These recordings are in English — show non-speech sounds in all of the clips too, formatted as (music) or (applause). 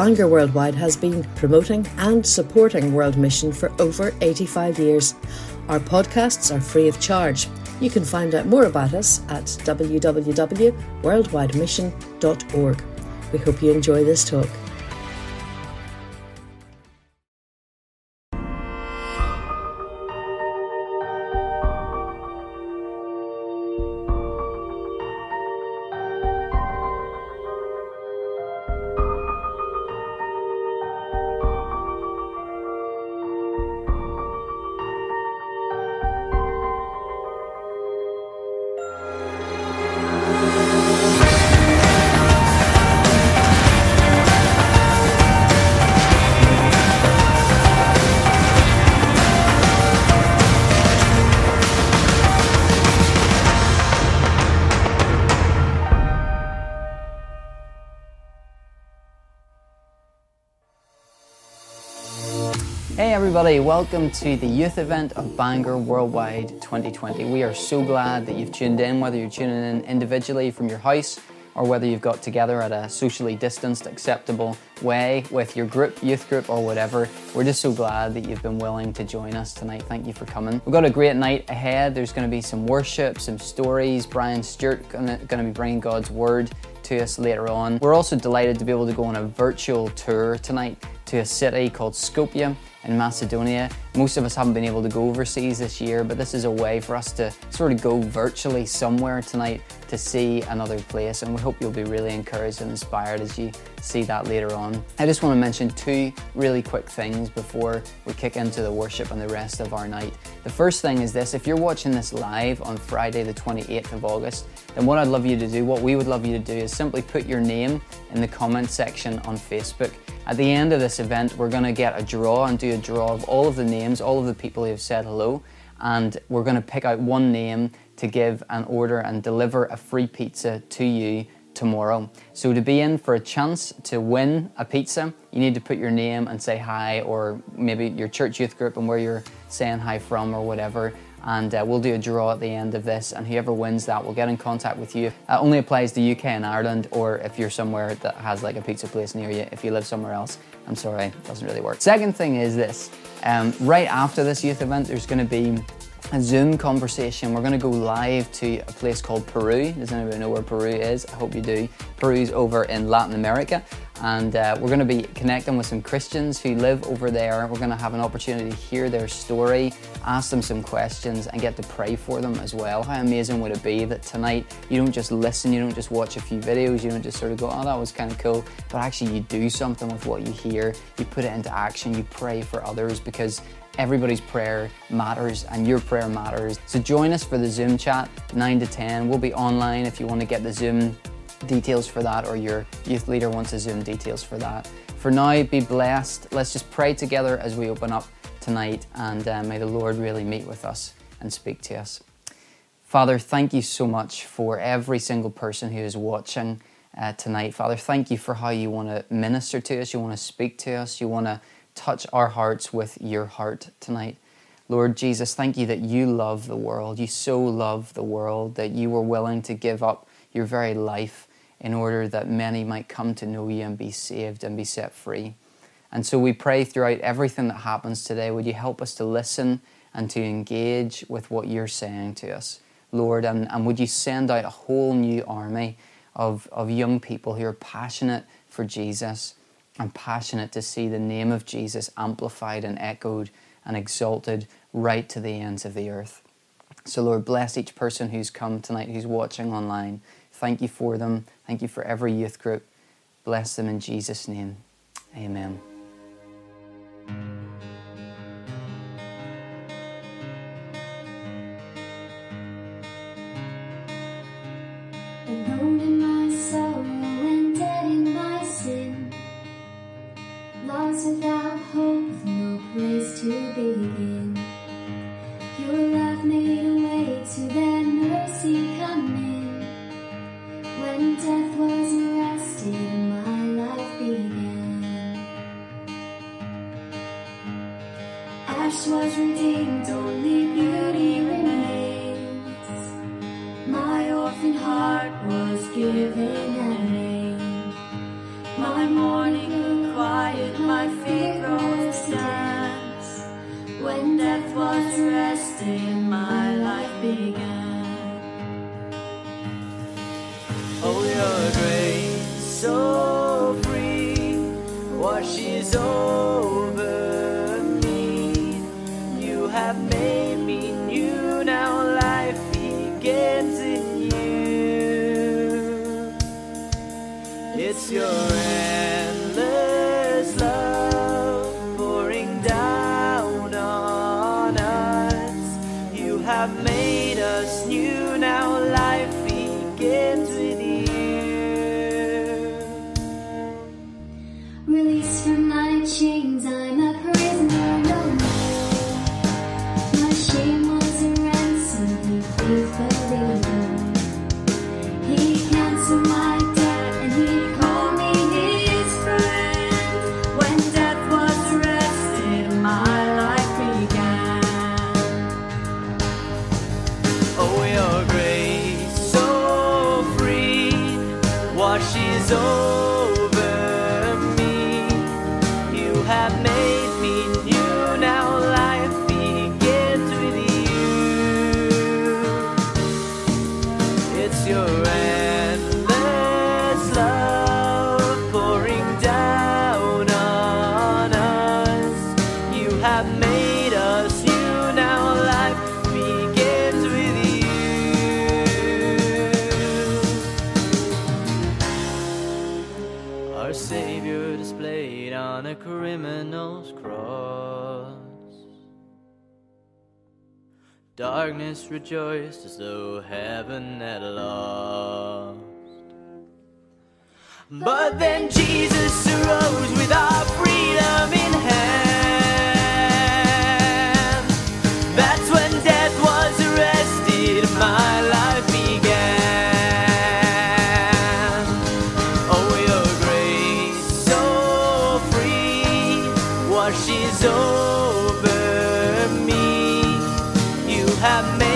Bangor Worldwide has been promoting and supporting World Mission for over 85 years. Our podcasts are free of charge. You can find out more about us at www.worldwidemission.org. We hope you enjoy this talk. Everybody, welcome to the youth event of Bangor Worldwide 2020. We are so glad that you've tuned in, whether you're tuning in individually from your house or whether you've got together at a socially distanced, acceptable way with your group, youth group, or whatever. We're just so glad that you've been willing to join us tonight. Thank you for coming. We've got a great night ahead. There's going to be some worship, some stories. Brian Stewart going to be bringing God's word to us later on. We're also delighted to be able to go on a virtual tour tonight to a city called Skopje in Macedonia. Most of us haven't been able to go overseas this year, but this is a way for us to sort of go virtually somewhere tonight to see another place. And we hope you'll be really encouraged and inspired as you see that later on. I just want to mention two really quick things before we kick into the worship and the rest of our night. The first thing is this if you're watching this live on Friday, the 28th of August, then what I'd love you to do, what we would love you to do, is simply put your name in the comment section on Facebook. At the end of this event, we're going to get a draw and do a draw of all of the names, all of the people who have said hello, and we're going to pick out one name to give an order and deliver a free pizza to you tomorrow. So to be in for a chance to win a pizza, you need to put your name and say hi, or maybe your church youth group and where you're saying hi from, or whatever and uh, we'll do a draw at the end of this and whoever wins that will get in contact with you that only applies to uk and ireland or if you're somewhere that has like a pizza place near you if you live somewhere else i'm sorry it doesn't really work second thing is this um, right after this youth event there's going to be a Zoom conversation. We're going to go live to a place called Peru. Does anybody know where Peru is? I hope you do. Peru's over in Latin America, and uh, we're going to be connecting with some Christians who live over there. We're going to have an opportunity to hear their story, ask them some questions, and get to pray for them as well. How amazing would it be that tonight you don't just listen, you don't just watch a few videos, you don't just sort of go, oh, that was kind of cool, but actually you do something with what you hear, you put it into action, you pray for others because everybody's prayer matters and your prayer matters. So join us for the Zoom chat 9 to 10. We'll be online if you want to get the Zoom details for that or your youth leader wants the Zoom details for that. For now, be blessed. Let's just pray together as we open up tonight and uh, may the Lord really meet with us and speak to us. Father, thank you so much for every single person who is watching uh, tonight. Father, thank you for how you want to minister to us, you want to speak to us, you want to touch our hearts with your heart tonight. Lord Jesus, thank you that you love the world. You so love the world that you were willing to give up your very life in order that many might come to know you and be saved and be set free. And so we pray throughout everything that happens today, would you help us to listen and to engage with what you're saying to us, Lord? And, and would you send out a whole new army of, of young people who are passionate for Jesus I'm passionate to see the name of Jesus amplified and echoed and exalted right to the ends of the earth. So, Lord, bless each person who's come tonight, who's watching online. Thank you for them. Thank you for every youth group. Bless them in Jesus' name. Amen. Washes Darkness rejoiced as though heaven had lost. But then Jesus arose with our freedom have made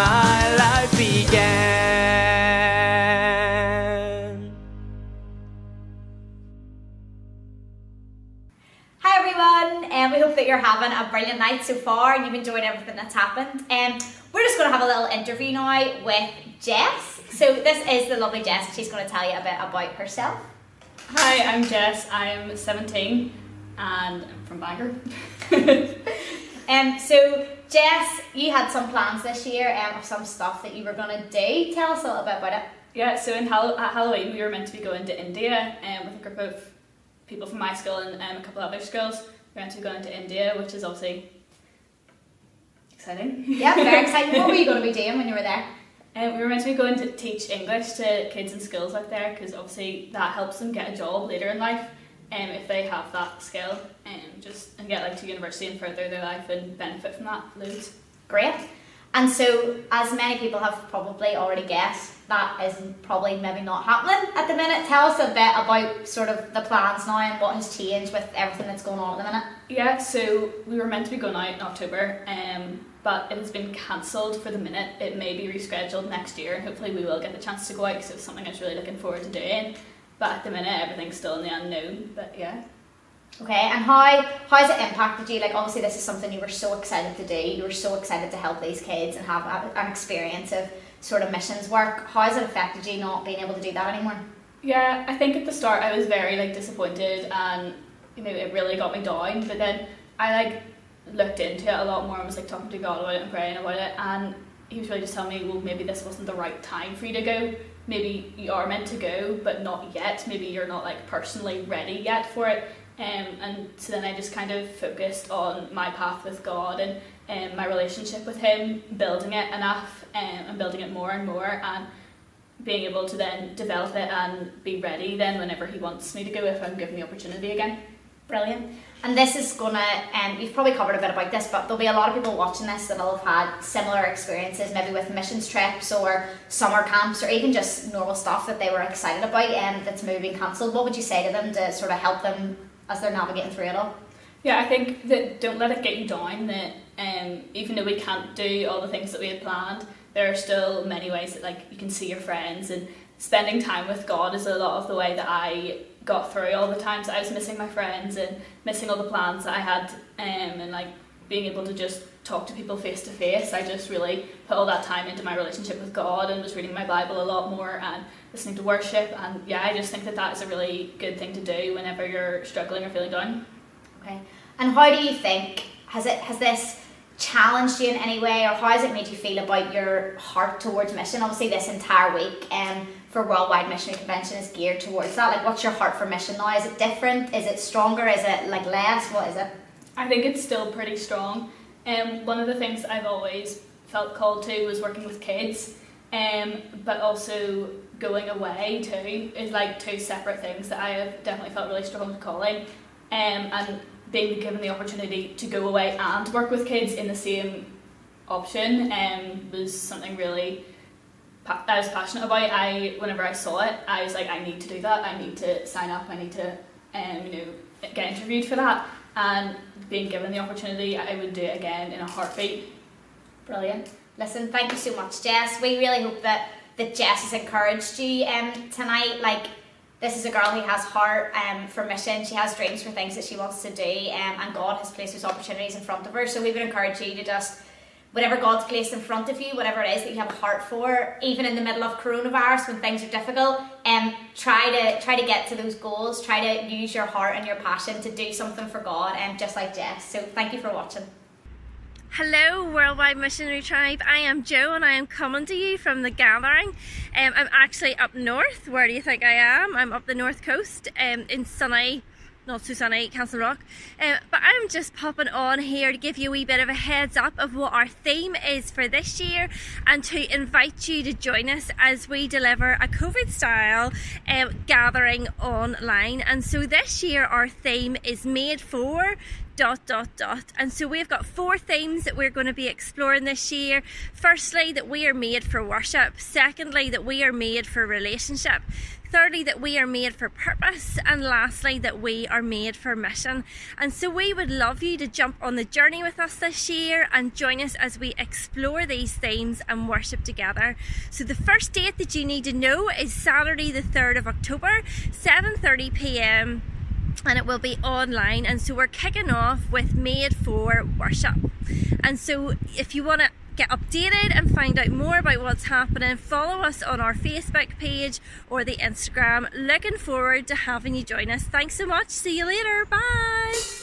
my life began. Hi everyone, and we hope that you're having a brilliant night so far and you've enjoyed everything that's happened. And we're just going to have a little interview now with Jess. So this is the lovely Jess. She's going to tell you a bit about herself. Hi, I'm Jess. I'm 17 and I'm from Bangor. (laughs) Um, so Jess, you had some plans this year um, of some stuff that you were going to do. Tell us a little bit about it. yeah, so in Hall- at Halloween we were meant to be going to India um, with a group of people from my school and um, a couple of other schools. We were meant to be going to India, which is obviously exciting. Yeah, very (laughs) exciting. what were you going to be doing when you were there? Um, we were meant to be going to teach English to kids in schools out there because obviously that helps them get a job later in life um, if they have that skill um, just and get like to university and further their life and benefit from that loads. Great. And so, as many people have probably already guessed, that is probably maybe not happening at the minute. Tell us a bit about sort of the plans now and what has changed with everything that's going on at the minute. Yeah, so we were meant to be going out in October, um, but it has been cancelled for the minute. It may be rescheduled next year, and hopefully we will get the chance to go out because it's something I was really looking forward to doing. But at the minute, everything's still in the unknown. But yeah. Okay, and how how has it impacted you? Like, obviously, this is something you were so excited to do. You were so excited to help these kids and have a, an experience of sort of missions work. How has it affected you not being able to do that anymore? Yeah, I think at the start I was very like disappointed and you know it really got me down. But then I like looked into it a lot more and was like talking to God about it and praying about it and he was really just telling me, well maybe this wasn't the right time for you to go. Maybe you are meant to go but not yet. Maybe you're not like personally ready yet for it. Um, and so then I just kind of focused on my path with God and um, my relationship with Him, building it enough um, and building it more and more and being able to then develop it and be ready then whenever he wants me to go if I'm given the opportunity again. Brilliant. And this is gonna, um, you've probably covered a bit about this, but there'll be a lot of people watching this that will have had similar experiences, maybe with missions trips or summer camps or even just normal stuff that they were excited about and that's maybe been cancelled. What would you say to them to sort of help them as they're navigating through it all? Yeah, I think that don't let it get you down that um, even though we can't do all the things that we had planned, there are still many ways that like you can see your friends and spending time with God is a lot of the way that I got through all the times that I was missing my friends and missing all the plans that I had um, and like being able to just talk to people face to face. I just really put all that time into my relationship with God and was reading my Bible a lot more and listening to worship and yeah, I just think that that is a really good thing to do whenever you're struggling or feeling down. Okay. And how do you think has it has this challenged you in any way, or how has it made you feel about your heart towards mission? Obviously, this entire week um, for Worldwide Missionary Convention is geared towards that. Like, what's your heart for mission now? Is it different? Is it stronger? Is it like less? What is it? I think it's still pretty strong. Um, one of the things I've always felt called to was working with kids, um, but also going away too is like two separate things that I have definitely felt really strong calling. Um, and being given the opportunity to go away and work with kids in the same option um, was something really pa- I was passionate about. I whenever I saw it, I was like, I need to do that. I need to sign up. I need to, um, you know, get interviewed for that. And being given the opportunity, I would do it again in a heartbeat. Brilliant. Listen, thank you so much, Jess. We really hope that that Jess has encouraged you um, tonight. Like, this is a girl who has heart um, for mission. She has dreams for things that she wants to do, um, and God has placed those opportunities in front of her. So we would encourage you to just, whatever God's placed in front of you, whatever it is that you have a heart for, even in the middle of coronavirus when things are difficult, um, try to try to get to those goals. Try to use your heart and your passion to do something for God, and um, just like Jess. So thank you for watching. Hello, Worldwide Missionary Tribe. I am Joe and I am coming to you from the gathering. Um, I'm actually up north. Where do you think I am? I'm up the north coast um, in sunny, not so sunny, Castlerock. Um, but I'm just popping on here to give you a wee bit of a heads up of what our theme is for this year and to invite you to join us as we deliver a COVID style um, gathering online. And so this year, our theme is made for dot dot dot. And so we've got four themes that we're going to be exploring this year. Firstly that we are made for worship. Secondly that we are made for relationship. Thirdly that we are made for purpose. And lastly that we are made for mission. And so we would love you to jump on the journey with us this year and join us as we explore these themes and worship together. So the first date that you need to know is saturday the 3rd of october 7.30 p.m and it will be online. And so we're kicking off with Made for Worship. And so if you want to get updated and find out more about what's happening, follow us on our Facebook page or the Instagram. Looking forward to having you join us. Thanks so much. See you later. Bye.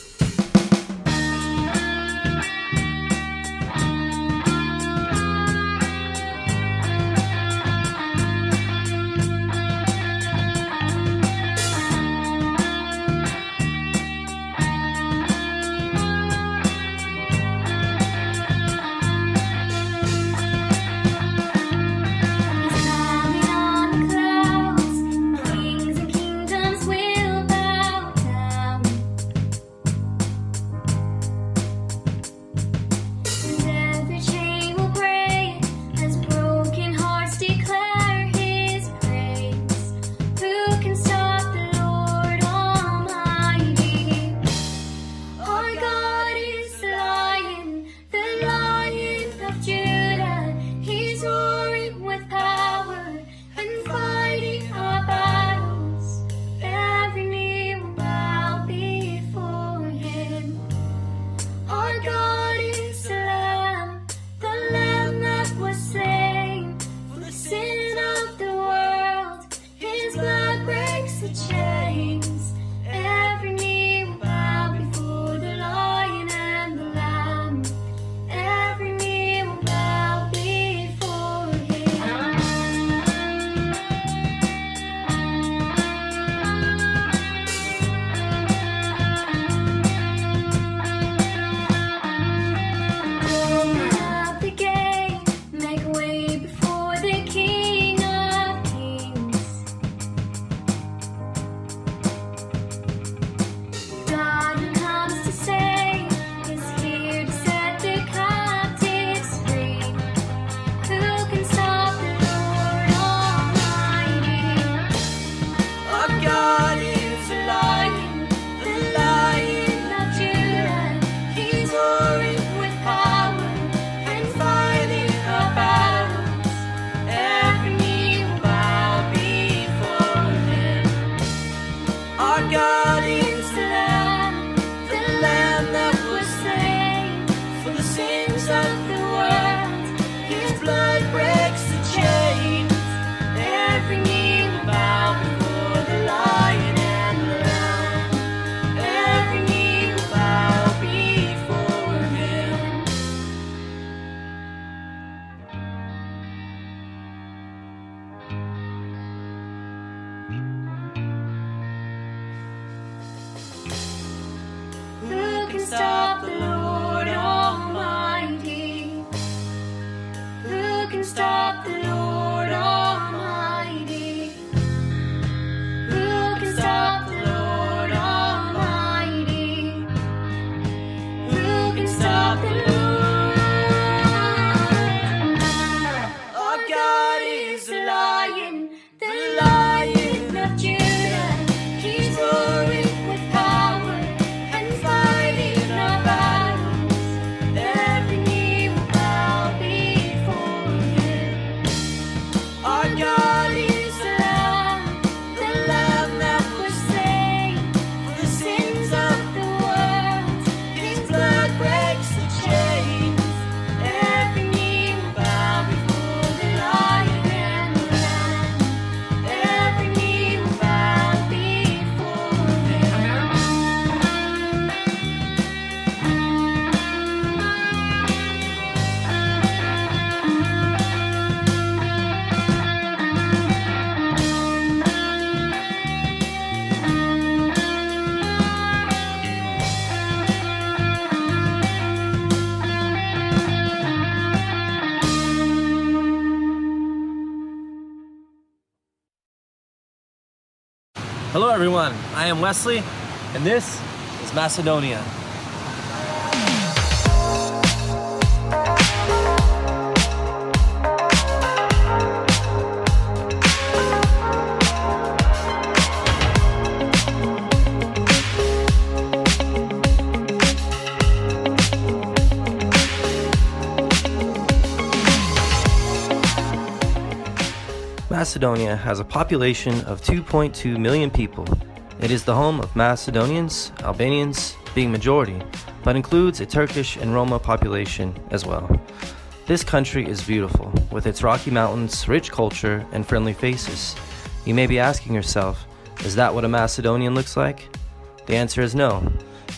Everyone. I am Wesley, and this is Macedonia. Macedonia has a population of 2.2 million people. It is the home of Macedonians, Albanians being majority, but includes a Turkish and Roma population as well. This country is beautiful, with its rocky mountains, rich culture, and friendly faces. You may be asking yourself, is that what a Macedonian looks like? The answer is no.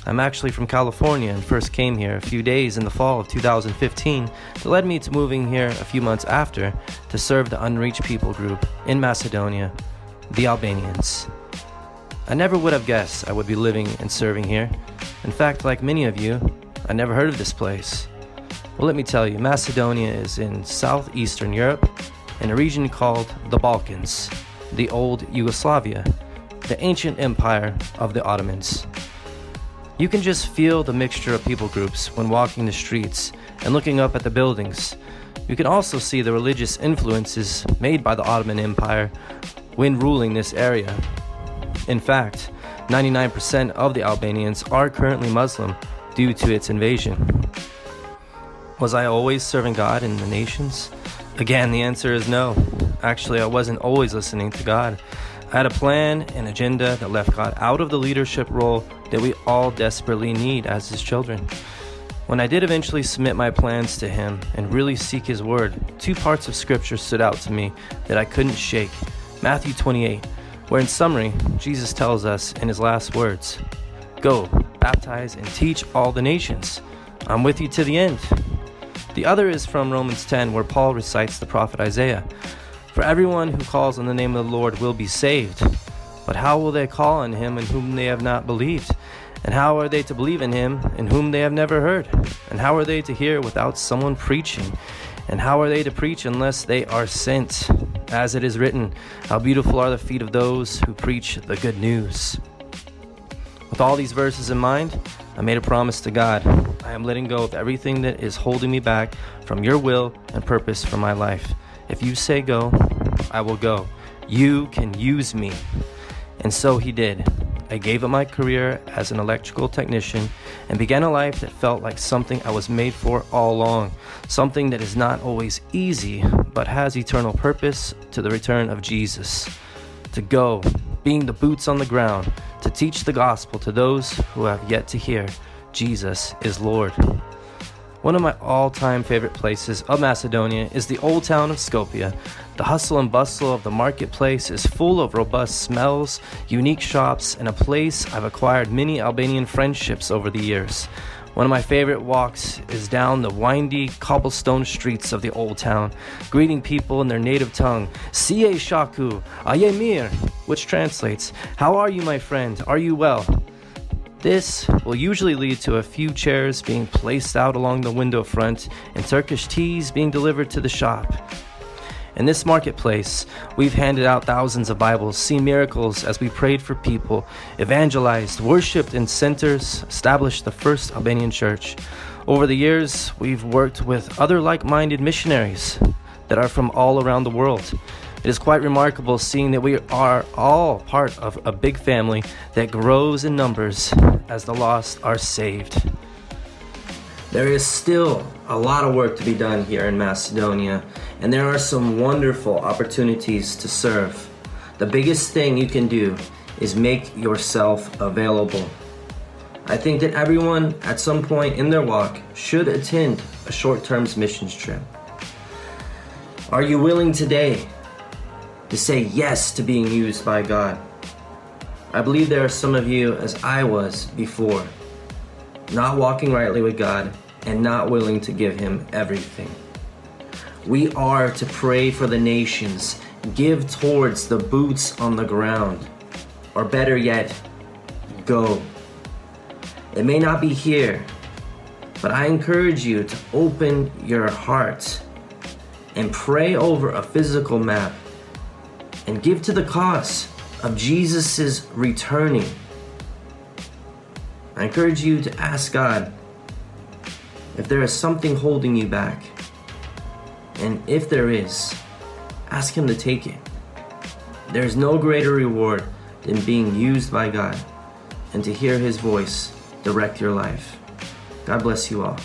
I'm actually from California and first came here a few days in the fall of 2015 that led me to moving here a few months after to serve the unreached people group in Macedonia, the Albanians. I never would have guessed I would be living and serving here. In fact, like many of you, I never heard of this place. Well, let me tell you, Macedonia is in southeastern Europe in a region called the Balkans, the old Yugoslavia, the ancient empire of the Ottomans. You can just feel the mixture of people groups when walking the streets and looking up at the buildings. You can also see the religious influences made by the Ottoman Empire when ruling this area. In fact, 99% of the Albanians are currently Muslim due to its invasion. Was I always serving God in the nations? Again, the answer is no. Actually, I wasn't always listening to God. I had a plan an agenda that left God out of the leadership role that we all desperately need as His children. When I did eventually submit my plans to Him and really seek His Word, two parts of Scripture stood out to me that I couldn't shake. Matthew 28, where in summary, Jesus tells us in His last words Go, baptize, and teach all the nations. I'm with you to the end. The other is from Romans 10, where Paul recites the prophet Isaiah. For everyone who calls on the name of the Lord will be saved. But how will they call on him in whom they have not believed? And how are they to believe in him in whom they have never heard? And how are they to hear without someone preaching? And how are they to preach unless they are sent? As it is written, How beautiful are the feet of those who preach the good news. With all these verses in mind, I made a promise to God. I am letting go of everything that is holding me back from your will and purpose for my life. If you say go, I will go. You can use me. And so he did. I gave up my career as an electrical technician and began a life that felt like something I was made for all along. Something that is not always easy, but has eternal purpose to the return of Jesus. To go, being the boots on the ground, to teach the gospel to those who have yet to hear Jesus is Lord. One of my all time favorite places of Macedonia is the old town of Skopje. The hustle and bustle of the marketplace is full of robust smells, unique shops, and a place I've acquired many Albanian friendships over the years. One of my favorite walks is down the windy cobblestone streets of the old town, greeting people in their native tongue, Sie Shaku, Ayemir, which translates, How are you, my friend? Are you well? This will usually lead to a few chairs being placed out along the window front and Turkish teas being delivered to the shop. In this marketplace, we've handed out thousands of Bibles, seen miracles as we prayed for people, evangelized, worshiped in centers, established the first Albanian church. Over the years, we've worked with other like minded missionaries that are from all around the world. It is quite remarkable seeing that we are all part of a big family that grows in numbers as the lost are saved. There is still a lot of work to be done here in Macedonia, and there are some wonderful opportunities to serve. The biggest thing you can do is make yourself available. I think that everyone at some point in their walk should attend a short term missions trip. Are you willing today to say yes to being used by God? I believe there are some of you, as I was before, not walking rightly with God and not willing to give Him everything. We are to pray for the nations, give towards the boots on the ground, or better yet, go. It may not be here, but I encourage you to open your heart and pray over a physical map and give to the cause of Jesus' returning. I encourage you to ask God if there is something holding you back. And if there is, ask Him to take it. There is no greater reward than being used by God and to hear His voice direct your life. God bless you all.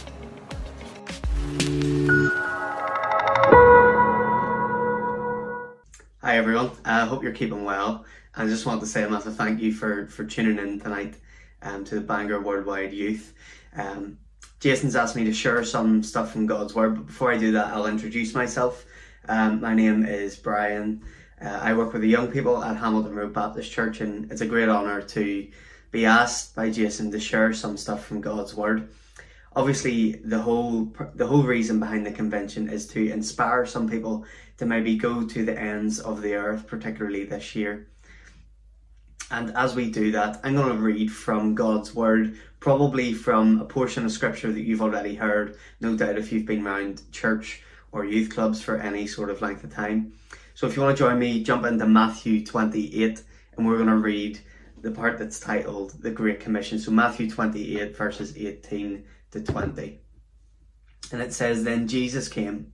Hope you're keeping well. I just want to say a massive thank you for, for tuning in tonight um, to the Bangor Worldwide Youth. Um, Jason's asked me to share some stuff from God's Word, but before I do that, I'll introduce myself. Um, my name is Brian. Uh, I work with the young people at Hamilton Road Baptist Church, and it's a great honour to be asked by Jason to share some stuff from God's Word. Obviously, the whole the whole reason behind the convention is to inspire some people to maybe go to the ends of the earth, particularly this year. And as we do that, I'm going to read from God's Word, probably from a portion of Scripture that you've already heard, no doubt if you've been around church or youth clubs for any sort of length of time. So if you want to join me, jump into Matthew 28, and we're going to read the part that's titled The Great Commission. So Matthew 28, verses 18 to 20. And it says, Then Jesus came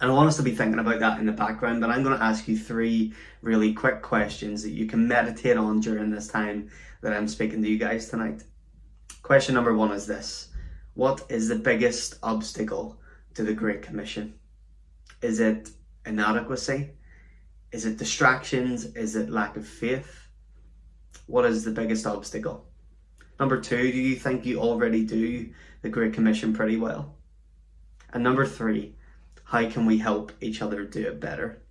And I want us to be thinking about that in the background, but I'm going to ask you three really quick questions that you can meditate on during this time that I'm speaking to you guys tonight. Question number one is this What is the biggest obstacle to the Great Commission? Is it inadequacy? Is it distractions? Is it lack of faith? What is the biggest obstacle? Number two, do you think you already do the Great Commission pretty well? And number three, how can we help each other do it better?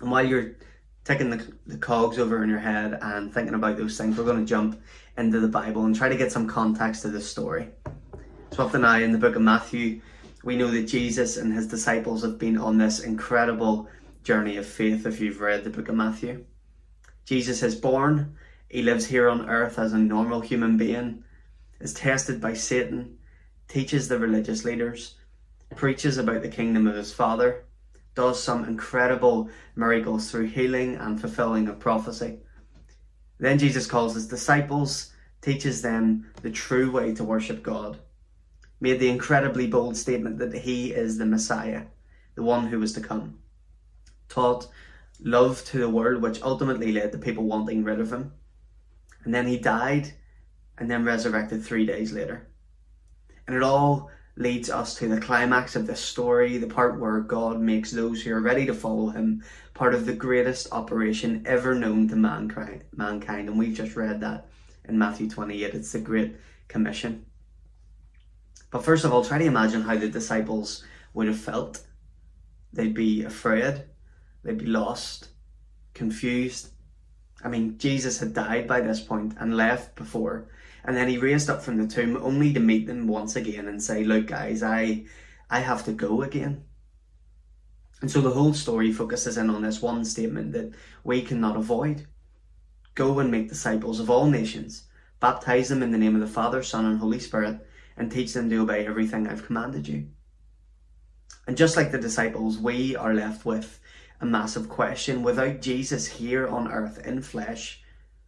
And while you're taking the, the cogs over in your head and thinking about those things, we're going to jump into the Bible and try to get some context to this story. So, to now in the book of Matthew, we know that Jesus and his disciples have been on this incredible journey of faith if you've read the book of Matthew. Jesus is born, he lives here on earth as a normal human being, is tested by Satan, teaches the religious leaders, preaches about the kingdom of his Father, does some incredible miracles through healing and fulfilling of prophecy. Then Jesus calls his disciples, teaches them the true way to worship God, made the incredibly bold statement that he is the Messiah, the one who was to come, taught love to the world, which ultimately led to people wanting rid of him. And then he died and then resurrected three days later. And it all leads us to the climax of this story, the part where God makes those who are ready to follow him part of the greatest operation ever known to mankind. mankind. And we've just read that in Matthew 28. It's the Great Commission. But first of all, try to imagine how the disciples would have felt. They'd be afraid, they'd be lost, confused. I mean, Jesus had died by this point and left before and then he raised up from the tomb only to meet them once again and say, Look, guys, I, I have to go again. And so the whole story focuses in on this one statement that we cannot avoid Go and make disciples of all nations, baptize them in the name of the Father, Son, and Holy Spirit, and teach them to obey everything I've commanded you. And just like the disciples, we are left with a massive question. Without Jesus here on earth in flesh,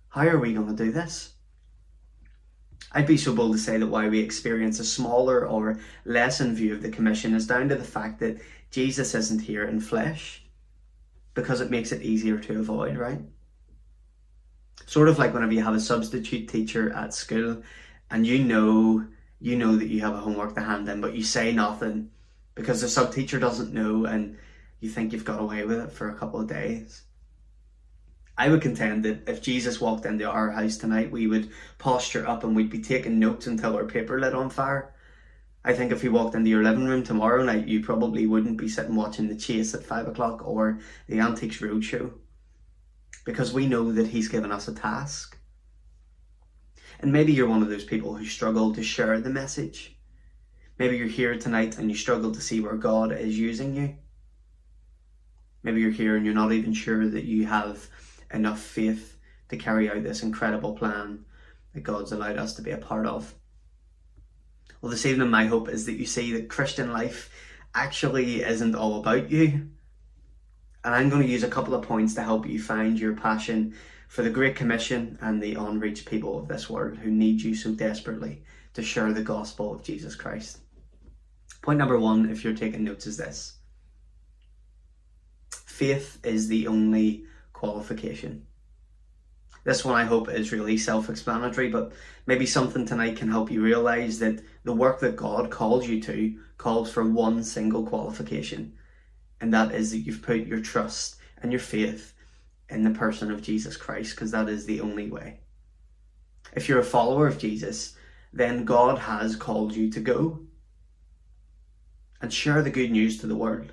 how are we going to do this? I'd be so bold to say that why we experience a smaller or lessened view of the commission is down to the fact that Jesus isn't here in flesh because it makes it easier to avoid, right? Sort of like whenever you have a substitute teacher at school and you know you know that you have a homework to hand in, but you say nothing because the sub teacher doesn't know and you think you've got away with it for a couple of days. I would contend that if Jesus walked into our house tonight, we would posture up and we'd be taking notes until our paper lit on fire. I think if he walked into your living room tomorrow night, you probably wouldn't be sitting watching The Chase at five o'clock or the Antiques Roadshow. Because we know that he's given us a task. And maybe you're one of those people who struggle to share the message. Maybe you're here tonight and you struggle to see where God is using you. Maybe you're here and you're not even sure that you have enough faith to carry out this incredible plan that God's allowed us to be a part of. Well, this evening, my hope is that you see that Christian life actually isn't all about you. And I'm going to use a couple of points to help you find your passion for the Great Commission and the unreached people of this world who need you so desperately to share the gospel of Jesus Christ. Point number one, if you're taking notes, is this faith is the only qualification. This one I hope is really self explanatory, but maybe something tonight can help you realize that the work that God calls you to calls for one single qualification, and that is that you've put your trust and your faith in the person of Jesus Christ, because that is the only way. If you're a follower of Jesus, then God has called you to go and share the good news to the world.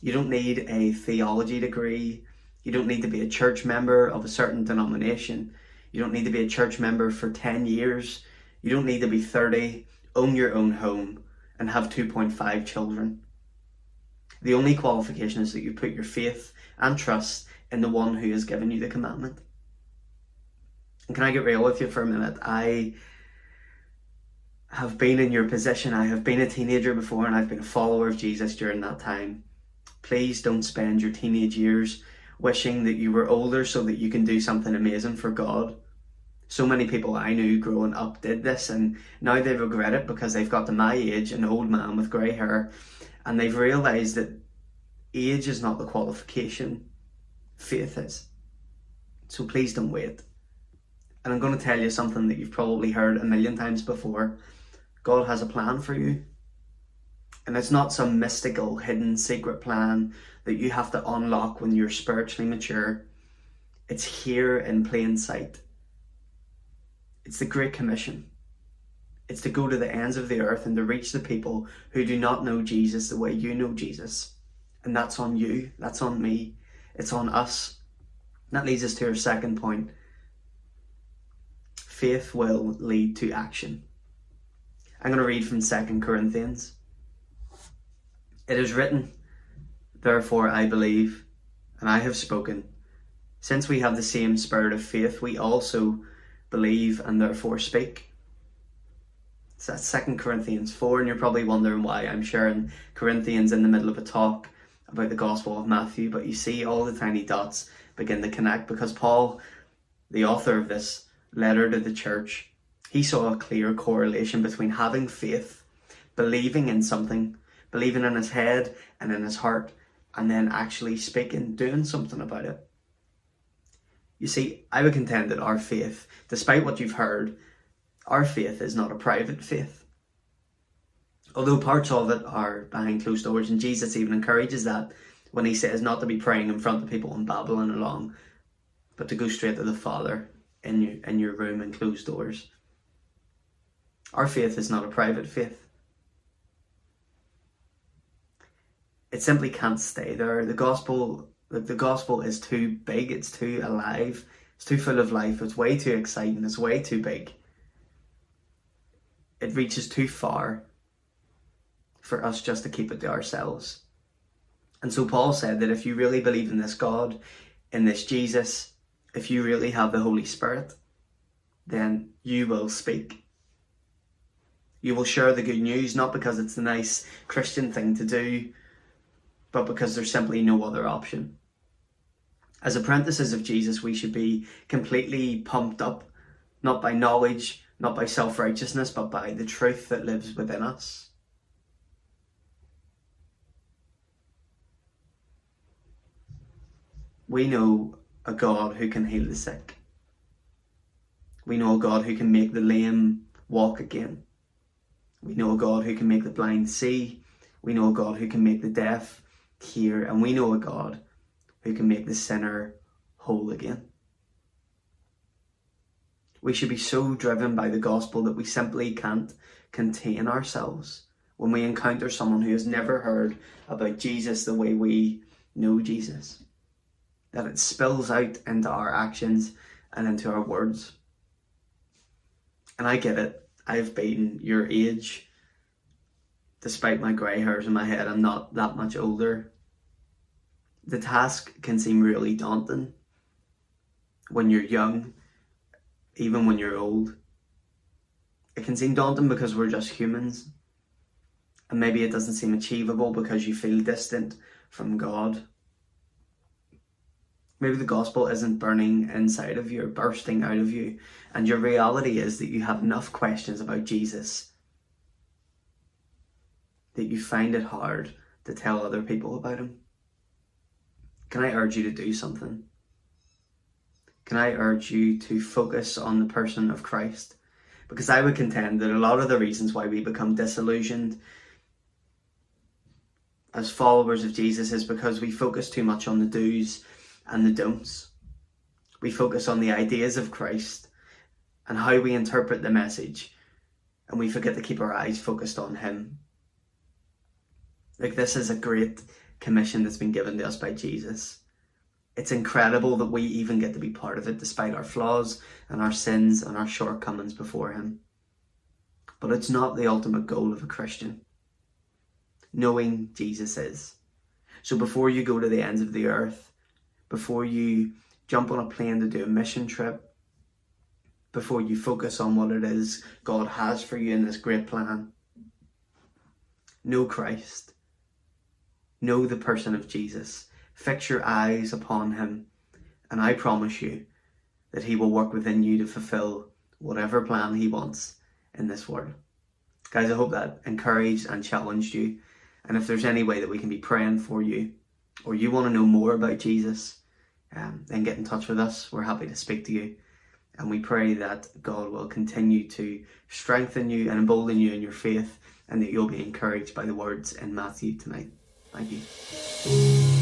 You don't need a theology degree. You don't need to be a church member of a certain denomination. You don't need to be a church member for 10 years. You don't need to be 30, own your own home, and have 2.5 children. The only qualification is that you put your faith and trust in the one who has given you the commandment. And can I get real with you for a minute? I have been in your position. I have been a teenager before and I've been a follower of Jesus during that time. Please don't spend your teenage years wishing that you were older so that you can do something amazing for God. So many people I knew growing up did this and now they regret it because they've got to my age, an old man with grey hair, and they've realised that age is not the qualification, faith is. So please don't wait. And I'm going to tell you something that you've probably heard a million times before. God has a plan for you. And it's not some mystical, hidden, secret plan that you have to unlock when you're spiritually mature. It's here in plain sight. It's the Great Commission. It's to go to the ends of the earth and to reach the people who do not know Jesus the way you know Jesus. And that's on you. That's on me. It's on us. That leads us to our second point. Faith will lead to action. I'm going to read from 2 Corinthians. It is written, Therefore I believe, and I have spoken. Since we have the same spirit of faith, we also believe and therefore speak. So that's 2 Corinthians 4, and you're probably wondering why I'm sharing Corinthians in the middle of a talk about the Gospel of Matthew, but you see all the tiny dots begin to connect because Paul, the author of this letter to the church, he saw a clear correlation between having faith, believing in something, believing in his head and in his heart, and then actually speaking, doing something about it. You see, I would contend that our faith, despite what you've heard, our faith is not a private faith. Although parts of it are behind closed doors, and Jesus even encourages that when he says not to be praying in front of people and babbling along, but to go straight to the Father in your, in your room and closed doors. Our faith is not a private faith. It simply can't stay there. The gospel, the, the gospel is too big. It's too alive. It's too full of life. It's way too exciting. It's way too big. It reaches too far for us just to keep it to ourselves. And so Paul said that if you really believe in this God, in this Jesus, if you really have the Holy Spirit, then you will speak. You will share the good news, not because it's a nice Christian thing to do, but because there's simply no other option. As apprentices of Jesus, we should be completely pumped up, not by knowledge, not by self righteousness, but by the truth that lives within us. We know a God who can heal the sick. We know a God who can make the lame walk again. We know a God who can make the blind see. We know a God who can make the deaf hear. And we know a God who can make the sinner whole again. We should be so driven by the gospel that we simply can't contain ourselves when we encounter someone who has never heard about Jesus the way we know Jesus. That it spills out into our actions and into our words. And I get it. I've been your age. Despite my grey hairs in my head, I'm not that much older. The task can seem really daunting when you're young, even when you're old. It can seem daunting because we're just humans. And maybe it doesn't seem achievable because you feel distant from God. Maybe the gospel isn't burning inside of you or bursting out of you, and your reality is that you have enough questions about Jesus that you find it hard to tell other people about him. Can I urge you to do something? Can I urge you to focus on the person of Christ? Because I would contend that a lot of the reasons why we become disillusioned as followers of Jesus is because we focus too much on the do's and the don'ts. We focus on the ideas of Christ and how we interpret the message, and we forget to keep our eyes focused on Him. Like, this is a great commission that's been given to us by Jesus. It's incredible that we even get to be part of it despite our flaws and our sins and our shortcomings before Him. But it's not the ultimate goal of a Christian. Knowing Jesus is. So before you go to the ends of the earth, before you jump on a plane to do a mission trip, before you focus on what it is God has for you in this great plan, know Christ. Know the person of Jesus. Fix your eyes upon him, and I promise you that he will work within you to fulfill whatever plan he wants in this world. Guys, I hope that encouraged and challenged you. And if there's any way that we can be praying for you, or you want to know more about Jesus, um, then get in touch with us. We're happy to speak to you. And we pray that God will continue to strengthen you and embolden you in your faith, and that you'll be encouraged by the words in Matthew tonight. Thank